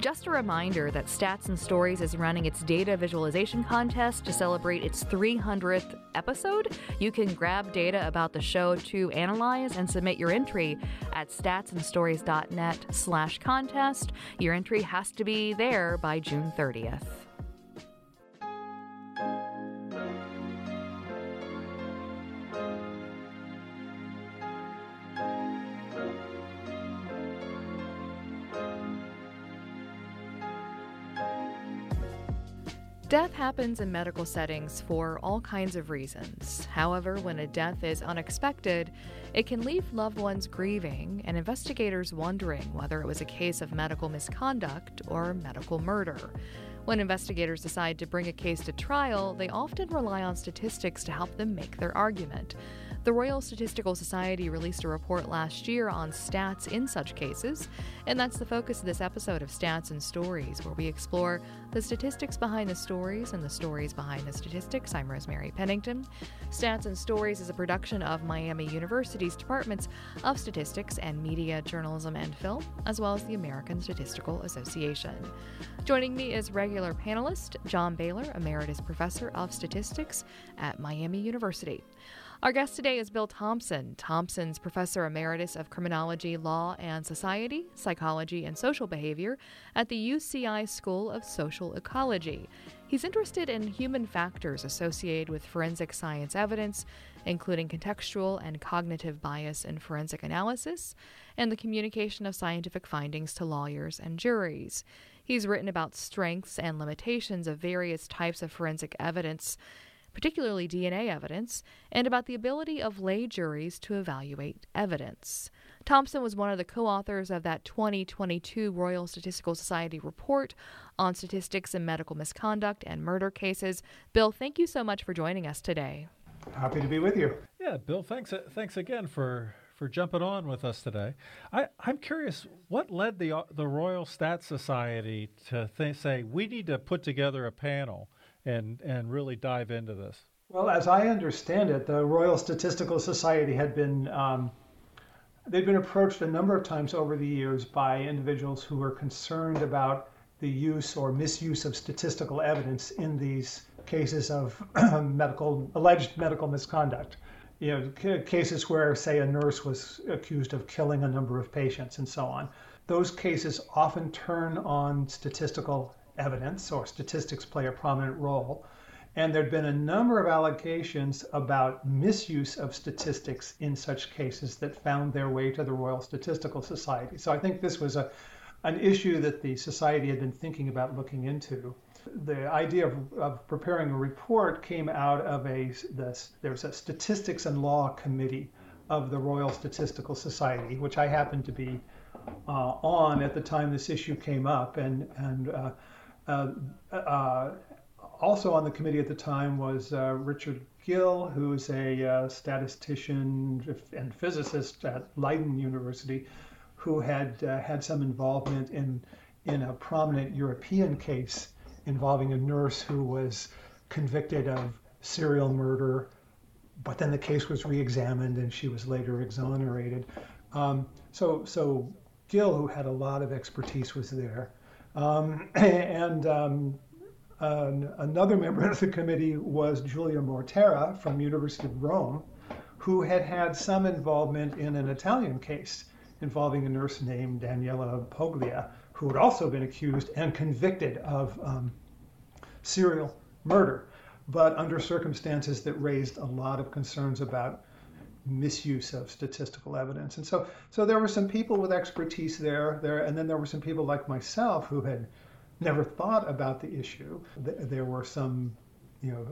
Just a reminder that Stats and Stories is running its data visualization contest to celebrate its 300th episode. You can grab data about the show to analyze and submit your entry at statsandstories.net slash contest. Your entry has to be there by June 30th. Death happens in medical settings for all kinds of reasons. However, when a death is unexpected, it can leave loved ones grieving and investigators wondering whether it was a case of medical misconduct or medical murder. When investigators decide to bring a case to trial, they often rely on statistics to help them make their argument. The Royal Statistical Society released a report last year on stats in such cases, and that's the focus of this episode of Stats and Stories, where we explore the statistics behind the stories and the stories behind the statistics. I'm Rosemary Pennington. Stats and Stories is a production of Miami University's Departments of Statistics and Media, Journalism, and Film, as well as the American Statistical Association. Joining me is regular panelist John Bailer, Emeritus Professor of Statistics at Miami University. Our guest today is Bill Thompson. Thompson's Professor Emeritus of Criminology, Law and Society, Psychology, and Social Behavior at the UCI School of Social Ecology. He's interested in human factors associated with forensic science evidence, including contextual and cognitive bias in forensic analysis, and the communication of scientific findings to lawyers and juries. He's written about strengths and limitations of various types of forensic evidence particularly DNA evidence, and about the ability of lay juries to evaluate evidence. Thompson was one of the co authors of that 2022 Royal Statistical Society report on statistics in medical misconduct and murder cases. Bill, thank you so much for joining us today. Happy to be with you. Yeah, Bill, thanks thanks again for for jumping on with us today. I, I'm curious, what led the the Royal Stat Society to th- say we need to put together a panel and and really dive into this? Well, as I understand it, the Royal Statistical Society had been um, they've been approached a number of times over the years by individuals who were concerned about the use or misuse of statistical evidence in these cases of medical alleged medical misconduct. You know, c- cases where, say, a nurse was accused of killing a number of patients and so on. Those cases often turn on statistical evidence or statistics play a prominent role. And there'd been a number of allegations about misuse of statistics in such cases that found their way to the Royal Statistical Society. So I think this was a, an issue that the Society had been thinking about looking into. The idea of, of preparing a report came out of a this, there's a Statistics and Law Committee of the Royal Statistical Society, which I happened to be uh, on at the time this issue came up, and and uh, also on the committee at the time was uh, Richard Gill, who's a statistician and physicist at Leiden University, who had had some involvement in in a prominent European case involving a nurse who was convicted of serial murder, but then the case was re-examined and she was later exonerated. Um, so, so Gill, who had a lot of expertise, was there. Um, and um, another member of the committee was Julia Mortera from University of Rome, who had had some involvement in an Italian case involving a nurse named Daniela Poggiali, who had also been accused and convicted of um, serial murder, but under circumstances that raised a lot of concerns about misuse of statistical evidence. And so, so there were some people with expertise there, there, and then there were some people like myself who had never thought about the issue. There were some, you know,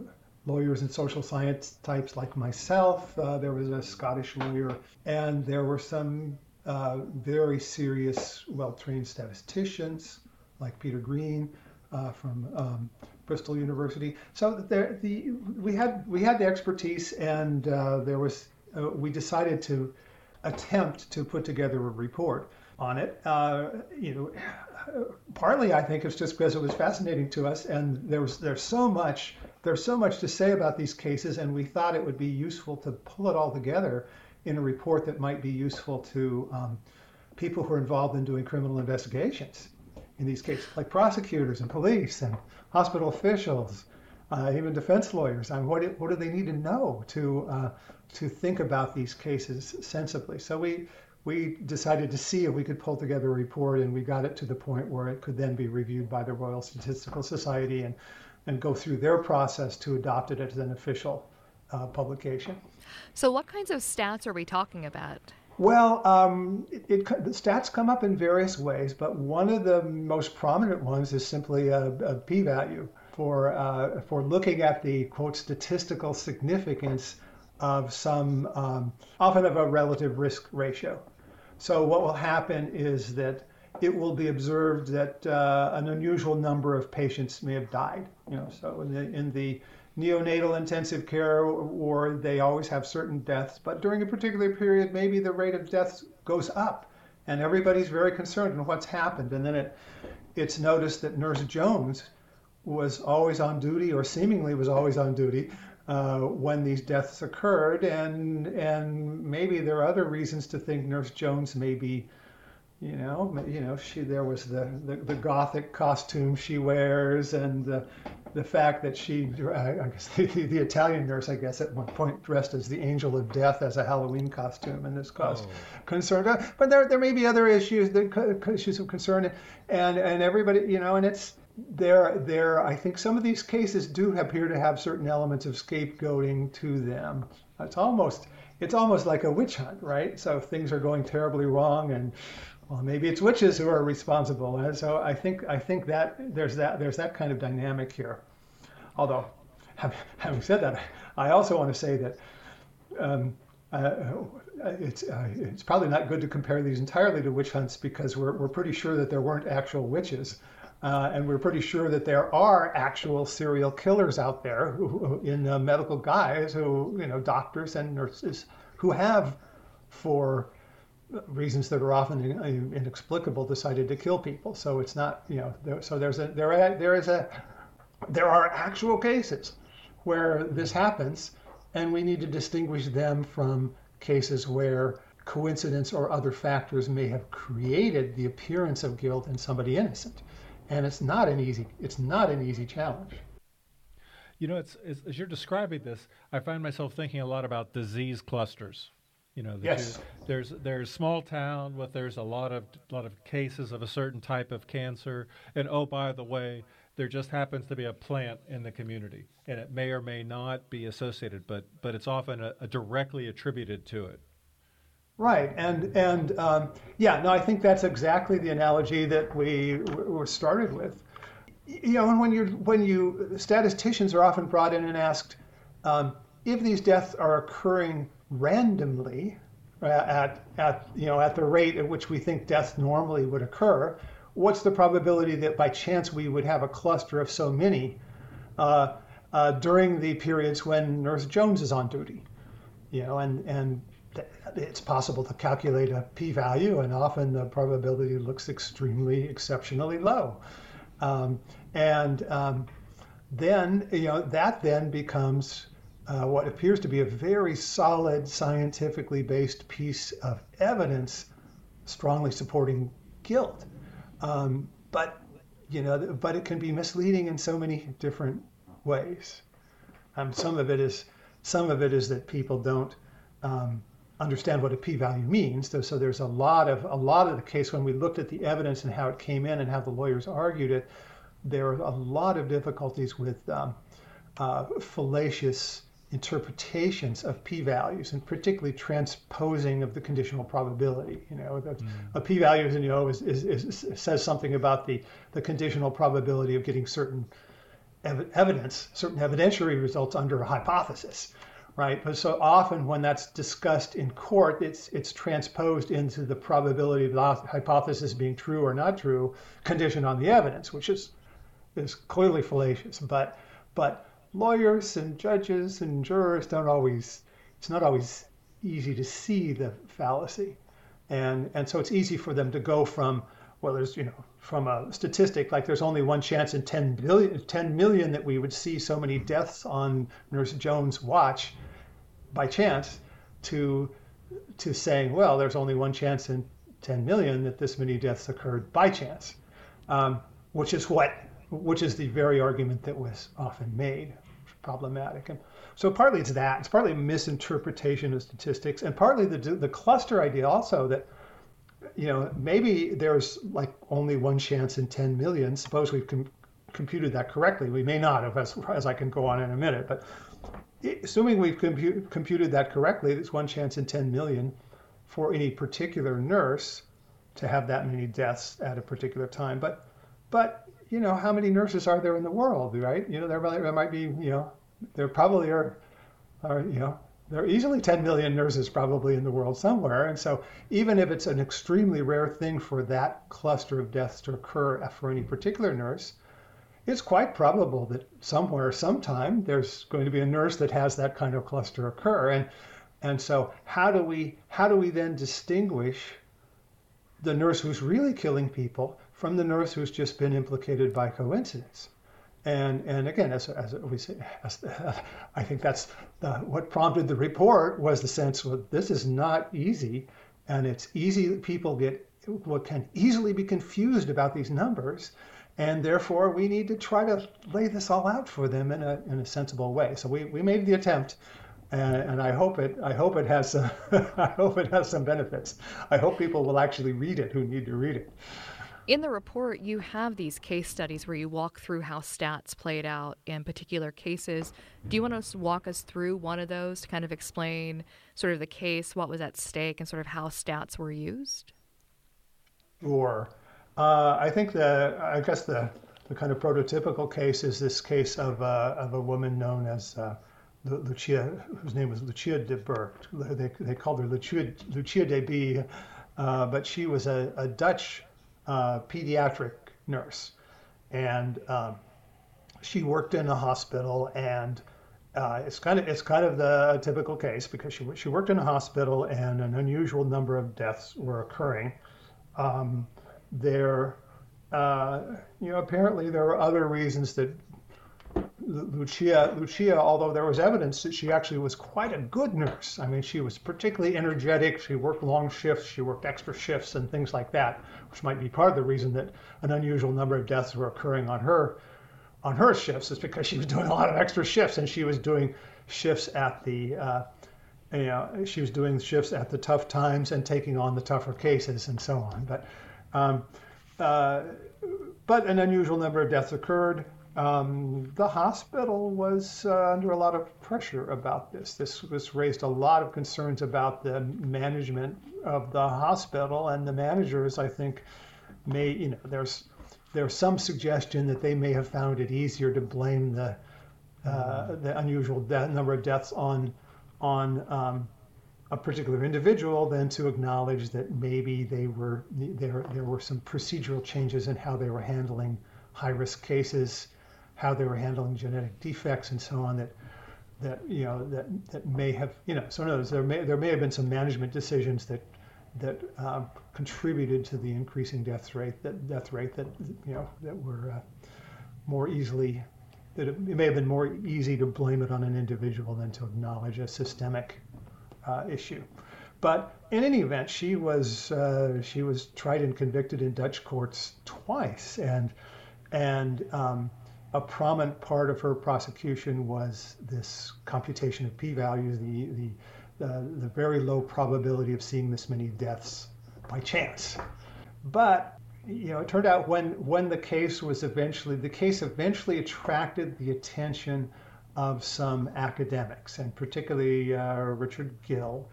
lawyers and social science types like myself. Uh, there was a Scottish lawyer, and there were some uh, very serious, well-trained statisticians like Peter Green uh, from um, Bristol University. So there, the we had we had the expertise, and uh, there was uh, we decided to attempt to put together a report on it. Uh, you know, partly I think it's just because it was fascinating to us, and there was there's so much there's so much to say about these cases, and we thought it would be useful to pull it all together in a report that might be useful to um, people who are involved in doing criminal investigations. in these cases, like prosecutors and police and hospital officials, uh, even defense lawyers. I mean, what, what do they need to know to, uh, to think about these cases sensibly? So we, we decided to see if we could pull together a report, and we got it to the point where it could then be reviewed by the Royal Statistical Society and, and go through their process to adopt it as an official uh, publication. So, what kinds of stats are we talking about? Well, um, it, it, the stats come up in various ways, but one of the most prominent ones is simply a, a p-value for uh, for looking at the quote statistical significance of some um, often of a relative risk ratio. So what will happen is that it will be observed that uh, an unusual number of patients may have died. You know, so in the, in the neonatal intensive care ward, they always have certain deaths, but during a particular period, maybe the rate of deaths goes up, and everybody's very concerned in what's happened. And then it, it's noticed that Nurse Jones was always on duty, or seemingly was always on duty, uh, when these deaths occurred, and and maybe there are other reasons to think Nurse Jones may be you know, you know, she there was the, the, the gothic costume she wears, and the the fact that she, I guess the, the, Italian nurse, I guess at one point dressed as the angel of death as a Halloween costume, and this caused oh. concern. But there there may be other issues, issues of concern, and and everybody, you know, and it's there there. I think some of these cases do appear to have certain elements of scapegoating to them. It's almost it's almost like a witch hunt, right? So things are going terribly wrong, and well, maybe it's witches who are responsible. And so I think I think that there's that there's that kind of dynamic here. Although, having said that, I also want to say that um, uh, it's uh, it's probably not good to compare these entirely to witch hunts because we're we're pretty sure that there weren't actual witches. Uh, and we're pretty sure that there are actual serial killers out there who, in uh, medical guise who, you know, doctors and nurses who have, for reasons that are often inexplicable decided to kill people. So it's not, you know, there, so there's a there there is a there are actual cases where this happens, and we need to distinguish them from cases where coincidence or other factors may have created the appearance of guilt in somebody innocent. And it's not an easy it's not an easy challenge. You know, it's, it's, as you're describing this, I find myself thinking a lot about disease clusters you know, the yes. Two, there's there's small town with there's a lot of lot of cases of a certain type of cancer, and oh by the way, there just happens to be a plant in the community, and it may or may not be associated, but but it's often a, a directly attributed to it. Right, and and um, yeah, no, I think that's exactly the analogy that we were started with. You know, and when you when you statisticians are often brought in and asked um, if these deaths are occurring randomly uh, at, at, you know, at the rate at which we think deaths normally would occur, what's the probability that by chance we would have a cluster of so many uh, uh, during the periods when Nurse Jones is on duty? You know, and, and it's possible to calculate a p-value, and often the probability looks extremely, exceptionally low. Um, and um, then, you know, that then becomes uh, what appears to be a very solid, scientifically based piece of evidence strongly supporting guilt. Um, but you know, but it can be misleading in so many different ways. Um, some of it is some of it is that people don't um, understand what a p-value means. So, there's a lot of a lot of the case when we looked at the evidence and how it came in and how the lawyers argued it. There are a lot of difficulties with um, uh, fallacious interpretations of p-values and particularly transposing of the conditional probability you know mm. a p-value as you know is, is, is, says something about the, the conditional probability of getting certain ev- evidence certain evidentiary results under a hypothesis right but so often when that's discussed in court it's it's transposed into the probability of the hypothesis being true or not true conditioned on the evidence which is is clearly fallacious but but lawyers and judges and jurors don't always, it's not always easy to see the fallacy. And, and so it's easy for them to go from, well, there's, you know, from a statistic, like there's only one chance in 10, billion, 10 million that we would see so many deaths on Nurse Jones' watch by chance to, to saying, well, there's only one chance in 10 million that this many deaths occurred by chance. um, which is what, which is the very argument that was often made, problematic. And so partly it's that, it's partly a misinterpretation of statistics, and partly the the cluster idea also that you know, maybe there's like only one chance in 10 million. Suppose we've com- computed that correctly. We may not have, as, as I can go on in a minute, but assuming we've compu- computed that correctly, there's one chance in 10 million for any particular nurse to have that many deaths at a particular time. But, but you know, how many nurses are there in the world, right? You know, there, there might be, you know, there probably are, are you know, there are easily 10 million nurses probably in the world somewhere. And so, even if it's an extremely rare thing for that cluster of deaths to occur for any particular nurse, it's quite probable that somewhere, sometime, there's going to be a nurse that has that kind of cluster occur. And and so, how do we how do we then distinguish the nurse who's really killing people from the nurse who's just been implicated by coincidence? And, and again, as, as we say, as, I think that's the, what prompted the report was the sense well, this is not easy, and it's easy people get what can easily be confused about these numbers, and therefore we need to try to lay this all out for them in a, in a sensible way. So we, we made the attempt, and, and I hope it I hope it has uh, I hope it has some benefits. I hope people will actually read it who need to read it. In the report, you have these case studies where you walk through how stats played out in particular cases. Do you want to walk us through one of those to kind of explain sort of the case, what was at stake, and sort of how stats were used? Sure. Uh, I think the I guess the the kind of prototypical case is this case of uh, of a woman known as uh, Lucia, whose name was Lucia de Berk. They, they called her Lucia, Lucia de B, uh, but she was a, a Dutch uh, pediatric nurse, and um, she worked in a hospital, and uh, it's kind of it's kind of the typical case because she she worked in a hospital, and an unusual number of deaths were occurring. Um, there, uh, you know, apparently there were other reasons that Lucia, Lucia, although there was evidence that she actually was quite a good nurse. I mean, she was particularly energetic. She worked long shifts. She worked extra shifts and things like that, which might be part of the reason that an unusual number of deaths were occurring on her, on her shifts, is because she was doing a lot of extra shifts and she was doing shifts at the, uh, you know, she was doing shifts at the tough times and taking on the tougher cases and so on. But, um, uh, but an unusual number of deaths occurred. Um, the hospital was uh, under a lot of pressure about this. This was raised a lot of concerns about the management of the hospital, and the managers, I think, may you know there's there's some suggestion that they may have found it easier to blame the uh, the unusual death, number of deaths on on um, a particular individual than to acknowledge that maybe they were there there were some procedural changes in how they were handling high risk cases how they were handling genetic defects and so on that that you know that that may have you know so in other words, there may there may have been some management decisions that that um, contributed to the increasing death rate that death rate that you know that were uh, more easily that it, it, may have been more easy to blame it on an individual than to acknowledge a systemic uh, issue. But in any event, she was uh, she was tried and convicted in Dutch courts twice, and and um, a prominent part of her prosecution was this computation of p-values, the, the, the, the very low probability of seeing this many deaths by chance. But you know, it turned out when when the case was eventually the case eventually attracted the attention of some academics, and particularly uh, Richard Gill,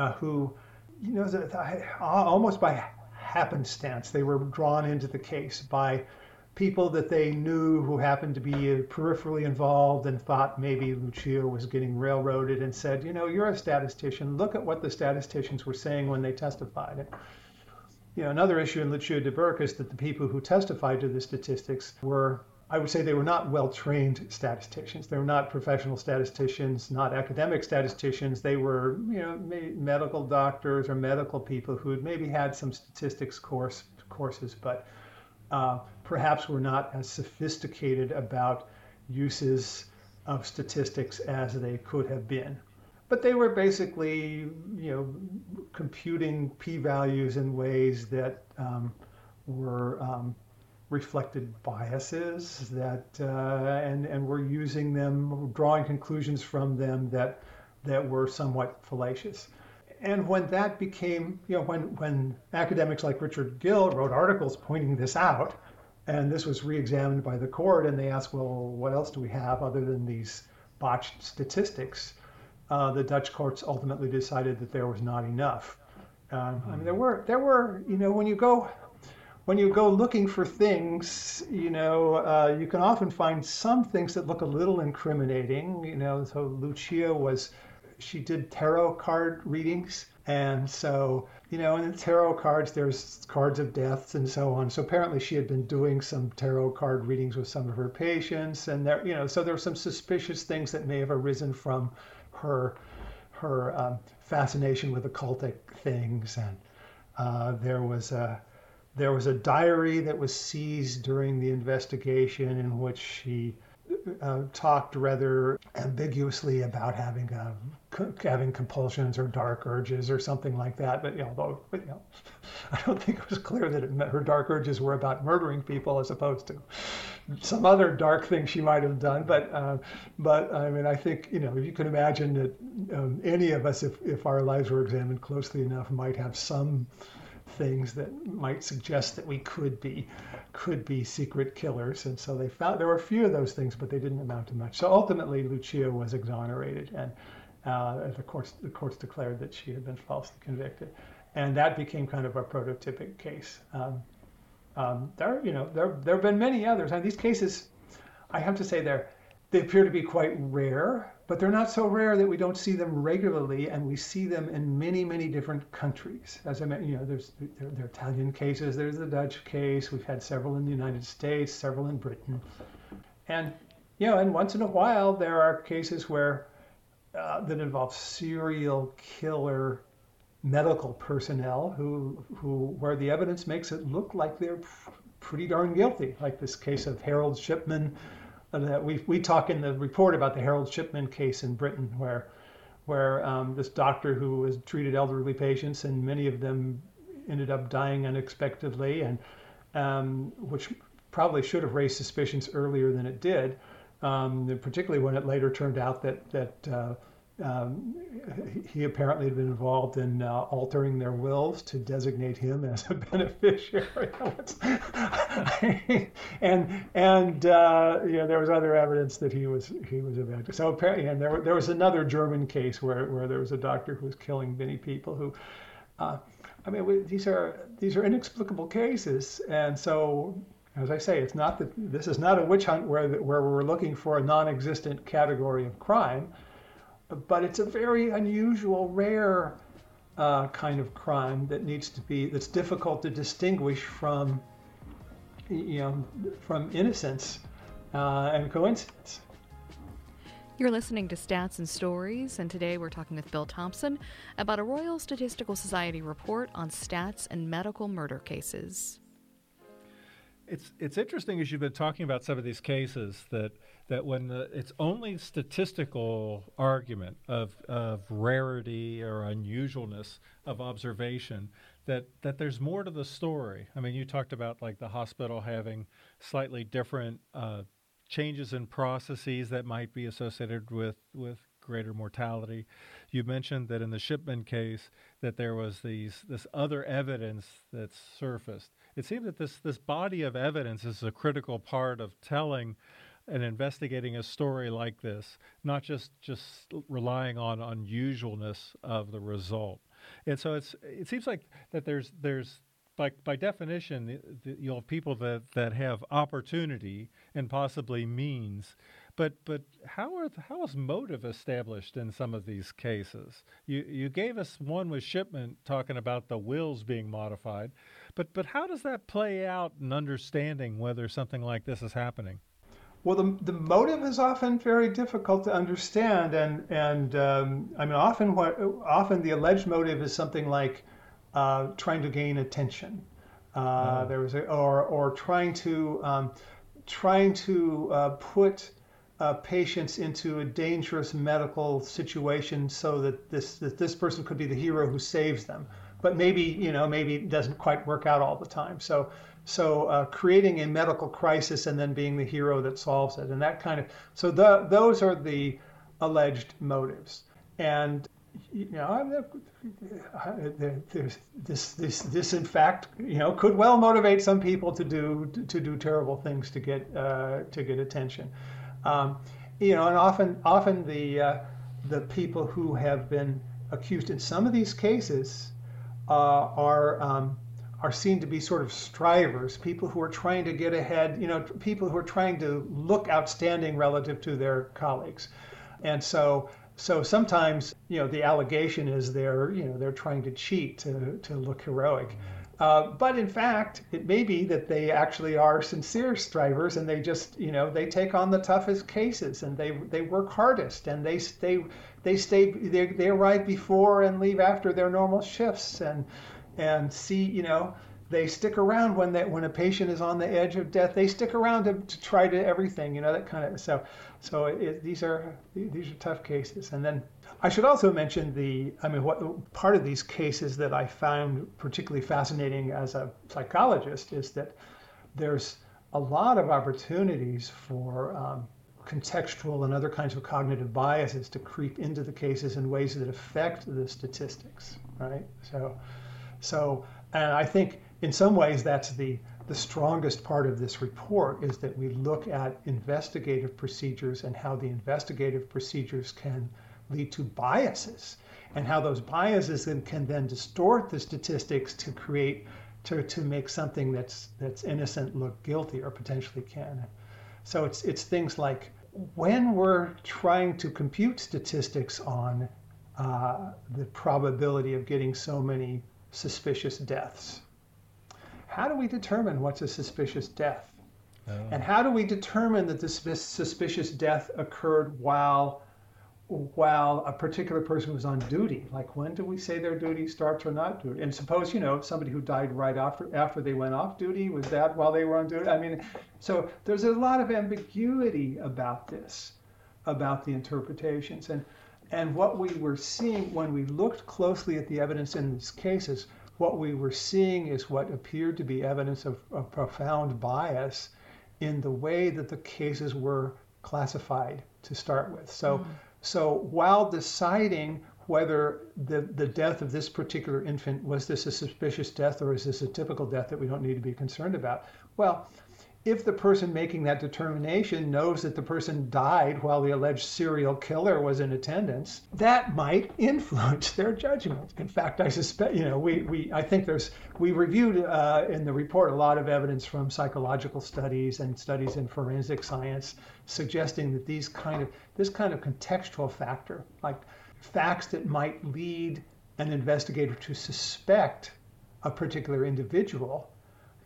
uh, who, you know, almost by happenstance, they were drawn into the case by people that they knew who happened to be peripherally involved and thought maybe Lucia was getting railroaded and said, you know, you're a statistician. Look at what the statisticians were saying when they testified. And, you know, another issue in Lucia de Berk is that the people who testified to the statistics were, I would say, they were not well-trained statisticians. They were not professional statisticians, not academic statisticians. They were, you know, medical doctors or medical people who had maybe had some statistics course courses, but uh, perhaps were not as sophisticated about uses of statistics as they could have been. But they were basically, you know, computing p-values in ways that um, were um, reflected biases that uh, and and were using them, drawing conclusions from them that that were somewhat fallacious. And when that became, you know, when when academics like Richard Gill wrote articles pointing this out, and this was re-examined by the court, and they asked, well, what else do we have other than these botched statistics? Uh, the Dutch courts ultimately decided that there was not enough. Um, I mean, there were there were, you know, when you go when you go looking for things, you know, uh, you can often find some things that look a little incriminating. You know, so Lucia was, she did tarot card readings. And so, you know, in the tarot cards, there's cards of deaths and so on. So apparently she had been doing some tarot card readings with some of her patients. And there, you know, so there were some suspicious things that may have arisen from her, her um, fascination with occultic things. And uh, there was a, there was a diary that was seized during the investigation in which she uh, talked rather ambiguously about having uh, having compulsions or dark urges or something like that. But know, although you know, I don't think it was clear that it, her dark urges were about murdering people as opposed to some other dark thing she might have done. But uh, but I mean, I think you know, you can imagine that um, any of us, if if our lives were examined closely enough, might have some things that might suggest that we could be could be secret killers. And so they found there were a few of those things, but they didn't amount to much. So ultimately, Lucia was exonerated, and uh, the courts the courts declared that she had been falsely convicted, and that became kind of a prototypic case. Um, um, there, you know, there there have been many others, and these cases, I have to say, they're they appear to be quite rare but they're not so rare that we don't see them regularly, and we see them in many, many different countries. As I mentioned, you know, there's there, there, are Italian cases, there's the Dutch case. We've had several in the United States, several in Britain, and you know, and once in a while there are cases where uh, that involve serial killer medical personnel who who where the evidence makes it look like they're pretty darn guilty, like this case of Harold Shipman that we we talk in the report about the Harold Shipman case in Britain, where where um, this doctor who has treated elderly patients and many of them ended up dying unexpectedly, and um, which probably should have raised suspicions earlier than it did, um, particularly when it later turned out that that uh, um, he apparently had been involved in uh, altering their wills to designate him as a beneficiary. and and uh, you know there was other evidence that he was he was a victim. So apparently, and there there was another German case where where there was a doctor who was killing many people who. Uh, I mean, we, these are these are inexplicable cases, and so as I say, it's not that this is not a witch hunt where where we're looking for a non-existent category of crime but it's a very unusual, rare uh, kind of crime that needs to be that's difficult to distinguish from you know from innocence uh, and coincidence. You're listening to Stats and Stories, and today we're talking with Bill Thompson about a Royal Statistical Society report on stats and medical murder cases. It's it's interesting as you've been talking about some of these cases that that when the, it's only statistical argument of of rarity or unusualness of observation that that there's more to the story. I mean, you talked about like the hospital having slightly different uh, changes in processes that might be associated with with greater mortality. You mentioned that in the Shipman case that there was these this other evidence that's surfaced. It seems that this this body of evidence is a critical part of telling and investigating a story like this, not just just relying on unusualness of the result. And so it's it seems like that there's there's by by definition you'll have people that that have opportunity and possibly means. But but how are how is motive established in some of these cases? You you gave us one with Shipman talking about the wills being modified, but but how does that play out in understanding whether something like this is happening? Well, the, the motive is often very difficult to understand, and and um, I mean often what often the alleged motive is something like uh, trying to gain attention. Uh, oh. There was a, or or trying to um, trying to uh, put uh, patients into a dangerous medical situation so that this that this person could be the hero who saves them. But maybe you know maybe it doesn't quite work out all the time. So so uh, creating a medical crisis and then being the hero that solves it, and that kind of. So the, those are the alleged motives, and you know, there's this, this, this, in fact, you know, could well motivate some people to do to do terrible things to get uh, to get attention. Um, you know, and often, often the uh, the people who have been accused in some of these cases uh, are um, are seen to be sort of strivers, people who are trying to get ahead. You know, people who are trying to look outstanding relative to their colleagues, and so so sometimes you know the allegation is they're you know they're trying to cheat to, to look heroic uh, but in fact it may be that they actually are sincere strivers and they just you know they take on the toughest cases and they they work hardest and they stay they stay they, they arrive before and leave after their normal shifts and and see you know they stick around when they when a patient is on the edge of death they stick around to, to try to everything you know that kind of so so it, these are these are tough cases. And then I should also mention the I mean what part of these cases that I found particularly fascinating as a psychologist is that there's a lot of opportunities for um, contextual and other kinds of cognitive biases to creep into the cases in ways that affect the statistics, right? So, so, and I think in some ways that's the the strongest part of this report is that we look at investigative procedures and how the investigative procedures can lead to biases and how those biases then can then distort the statistics to create to, to make something that's that's innocent look guilty or potentially can. So it's it's things like when we're trying to compute statistics on uh, the probability of getting so many suspicious deaths how do we determine what's a suspicious death? Oh. And how do we determine that this suspicious death occurred while while a particular person was on duty? Like when do we say their duty starts or not duty? And suppose you know somebody who died right after after they went off duty was that while they were on duty? I mean, so there's a lot of ambiguity about this, about the interpretations and. And what we were seeing when we looked closely at the evidence in these cases what we were seeing is what appeared to be evidence of, of profound bias in the way that the cases were classified to start with. So, mm. So while deciding whether the, the death of this particular infant was this a suspicious death or is this a typical death that we don't need to be concerned about, well, if the person making that determination knows that the person died while the alleged serial killer was in attendance, that might influence their judgment. In fact, I suspect, you know, we, we I think there's, we reviewed uh, in the report a lot of evidence from psychological studies and studies in forensic science suggesting that these kind of, this kind of contextual factor, like facts that might lead an investigator to suspect a particular individual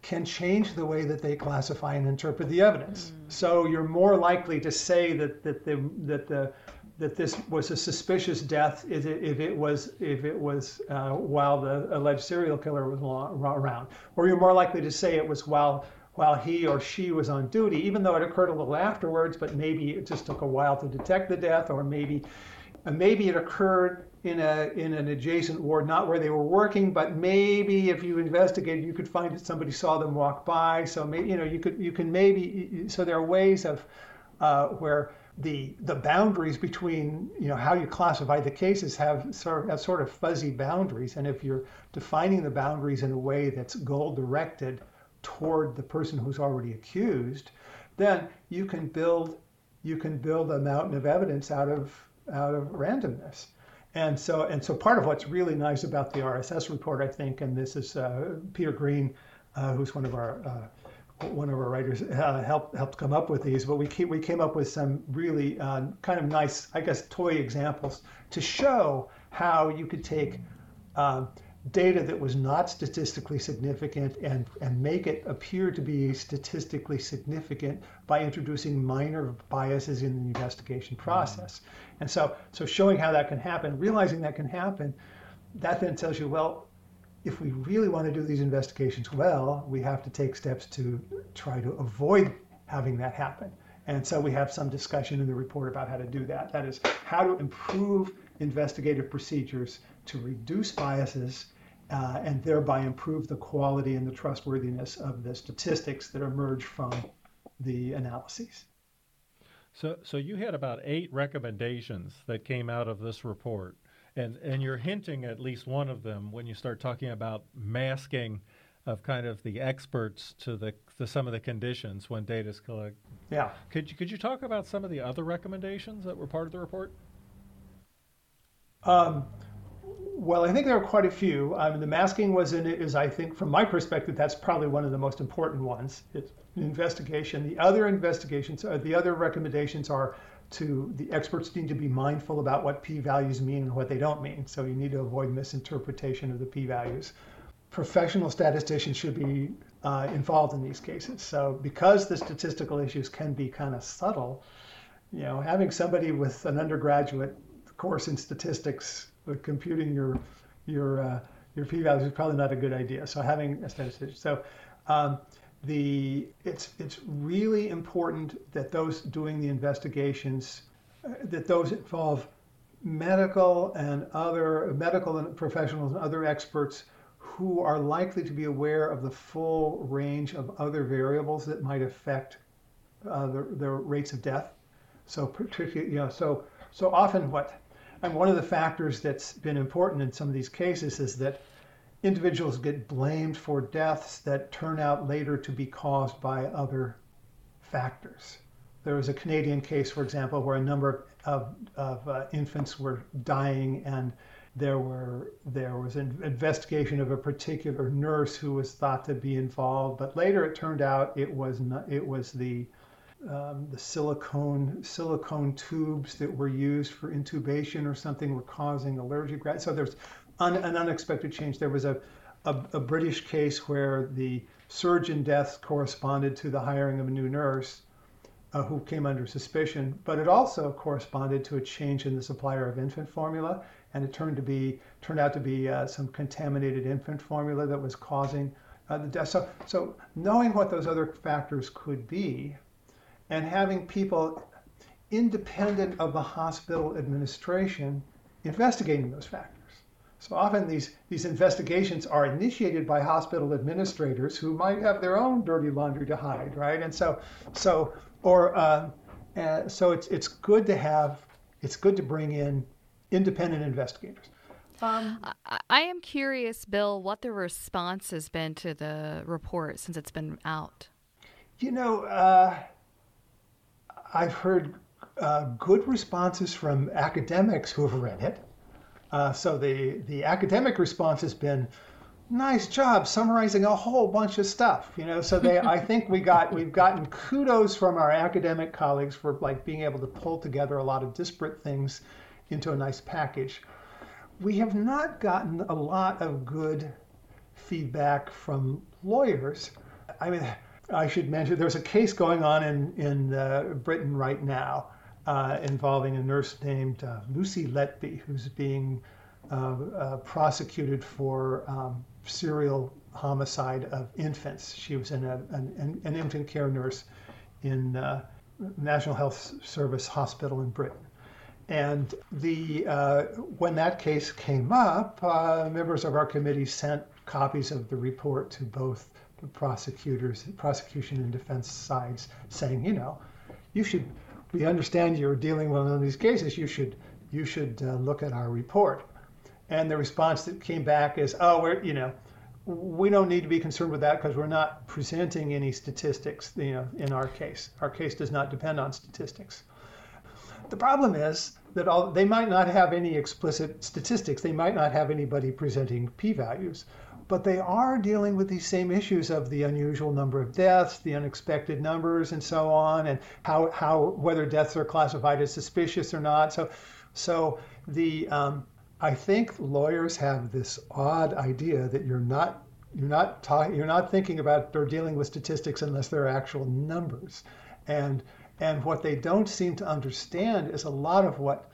can change the way that they classify and interpret the evidence. Mm. So you're more likely to say that that the that the that this was a suspicious death if it, if it was if it was uh, while the alleged serial killer was around, or you're more likely to say it was while while he or she was on duty, even though it occurred a little afterwards, but maybe it just took a while to detect the death, or maybe maybe it occurred in a in an adjacent ward, not where they were working, but maybe if you investigated, you could find that somebody saw them walk by. So maybe you know you could you can maybe so there are ways of uh, where the the boundaries between you know how you classify the cases have sort of, have sort of fuzzy boundaries, and if you're defining the boundaries in a way that's goal directed toward the person who's already accused, then you can build you can build a mountain of evidence out of out of randomness. And so, and so part of what's really nice about the RSS report, I think, and this is uh, Peter Green, uh, who's one of our uh, one of our writers, uh, helped helped come up with these. But we came, we came up with some really uh, kind of nice, I guess, toy examples to show how you could take um, data that was not statistically significant and, and make it appear to be statistically significant by introducing minor biases in the investigation mm-hmm. process. Mm-hmm. And so, so showing how that can happen, realizing that can happen, that then tells you, well, if we really want to do these investigations well, we have to take steps to try to avoid having that happen. And so we have some discussion in the report about how to do that. That is, how to improve investigative procedures to reduce biases uh, and thereby improve the quality and the trustworthiness of the statistics that emerge from the analyses. So, so you had about eight recommendations that came out of this report, and and you're hinting at least one of them when you start talking about masking of kind of the experts to the to some of the conditions when data is collected. Yeah. Could you could you talk about some of the other recommendations that were part of the report? Um, well, I think there are quite a few. Mean, the masking was in it is, I think, from my perspective, that's probably one of the most important ones. It's an investigation. The other investigations, uh, the other recommendations are to the experts need to be mindful about what p-values mean and what they don't mean. So you need to avoid misinterpretation of the p-values. Professional statisticians should be uh, involved in these cases. So because the statistical issues can be kind of subtle, you know, having somebody with an undergraduate course in statistics computing your your uh, your p-values is probably not a good idea. So having a statistician. So um, the it's it's really important that those doing the investigations uh, that those involve medical and other medical and professionals and other experts who are likely to be aware of the full range of other variables that might affect uh, the, the rates of death. So particularly, you know, so so often what and one of the factors that's been important in some of these cases is that individuals get blamed for deaths that turn out later to be caused by other factors. There was a Canadian case, for example, where a number of, of uh, infants were dying, and there were there was an investigation of a particular nurse who was thought to be involved, but later it turned out it was not, it was the um, the silicone silicone tubes that were used for intubation or something were causing allergic reactions. So there's un, an unexpected change. There was a, a, a British case where the surgeon deaths corresponded to the hiring of a new nurse uh, who came under suspicion, but it also corresponded to a change in the supplier of infant formula, and it turned to be turned out to be uh, some contaminated infant formula that was causing uh, the death. So, so knowing what those other factors could be and having people independent of the hospital administration investigating those factors. So often these, these investigations are initiated by hospital administrators who might have their own dirty laundry to hide, right? And so, so or uh, uh, so it's it's good to have it's good to bring in independent investigators. Um, I, I am curious, Bill, what the response has been to the report since it's been out. You know, uh, I've heard uh, good responses from academics who have read it. Uh, so the the academic response has been, nice job summarizing a whole bunch of stuff. You know, so they I think we got we've gotten kudos from our academic colleagues for like being able to pull together a lot of disparate things into a nice package. We have not gotten a lot of good feedback from lawyers. I mean I should mention there's a case going on in, in uh, Britain right now uh, involving a nurse named uh, Lucy Letby, who's being uh, uh, prosecuted for um, serial homicide of infants. She was in a, an, an infant care nurse in uh, National Health Service Hospital in Britain. And the when that case came up, members of our committee sent copies of the report to both prosecutors, prosecution and defense sides saying, you know, you should, we understand you're dealing with one of these cases, you should, you should uh, look at our report. And the response that came back is, oh, we're, you know, we don't need to be concerned with that because we're not presenting any statistics, you know, in our case. Our case does not depend on statistics. The problem is that all, they might not have any explicit statistics. They might not have anybody presenting p-values, but they are dealing with these same issues of the unusual number of deaths, the unexpected numbers, and so on, and how, how whether deaths are classified as suspicious or not. So, so the um, I think lawyers have this odd idea that you're not you're not talking you're not thinking about or dealing with statistics unless there are actual numbers, and and what they don't seem to understand is a lot of what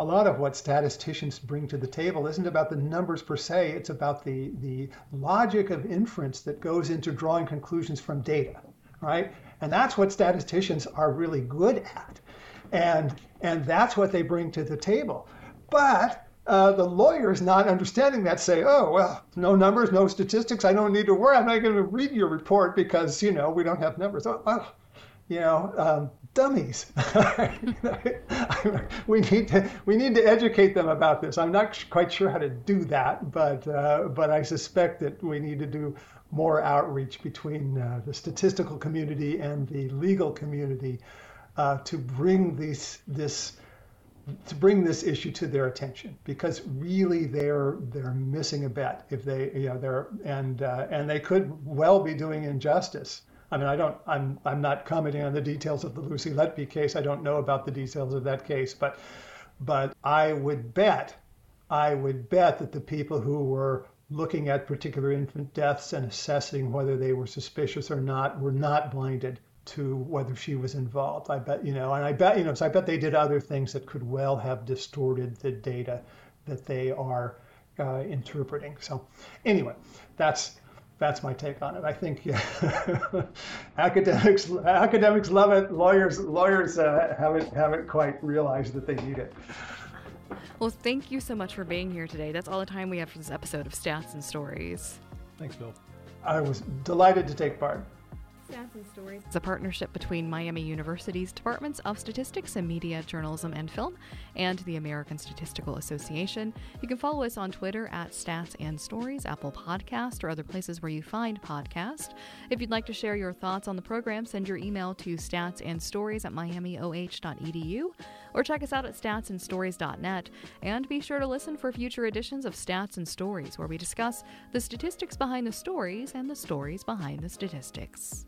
a lot of what statisticians bring to the table isn't about the numbers per se, it's about the, the logic of inference that goes into drawing conclusions from data, right? And that's what statisticians are really good at. And, and that's what they bring to the table. But uh, the lawyers not understanding that say, oh, well, no numbers, no statistics. I don't need to worry. I'm not going to read your report because, you know, we don't have numbers. Oh, well, you know, um, dummies. we need to we need to educate them about this. I'm not quite sure how to do that, but uh, but I suspect that we need to do more outreach between uh, the statistical community and the legal community uh, to bring these this to bring this issue to their attention because really they're they're missing a bet if they you know they're and uh, and they could well be doing injustice. I mean, I don't. I'm. I'm not commenting on the details of the Lucy Letby case. I don't know about the details of that case, but, but I would bet, I would bet that the people who were looking at particular infant deaths and assessing whether they were suspicious or not were not blinded to whether she was involved. I bet, you know, and I bet, you know, so I bet they did other things that could well have distorted the data that they are uh, interpreting. So, anyway, that's that's my take on it. I think yeah, academics academics love it. Lawyers lawyers uh, haven't haven't quite realized that they need it. Well, thank you so much for being here today. That's all the time we have for this episode of Stats and Stories. Thanks, Bill. I was delighted to take part. Stats and Stories is a partnership between Miami University's Departments of Statistics and Media, Journalism, and Film and the American Statistical Association. You can follow us on Twitter at Stats and Stories, Apple Podcast, or other places where you find podcasts. If you'd like to share your thoughts on the program, send your email to statsandstories at miamioh.edu or check us out at statsandstories.net. And be sure to listen for future editions of Stats and Stories, where we discuss the statistics behind the stories and the stories behind the statistics.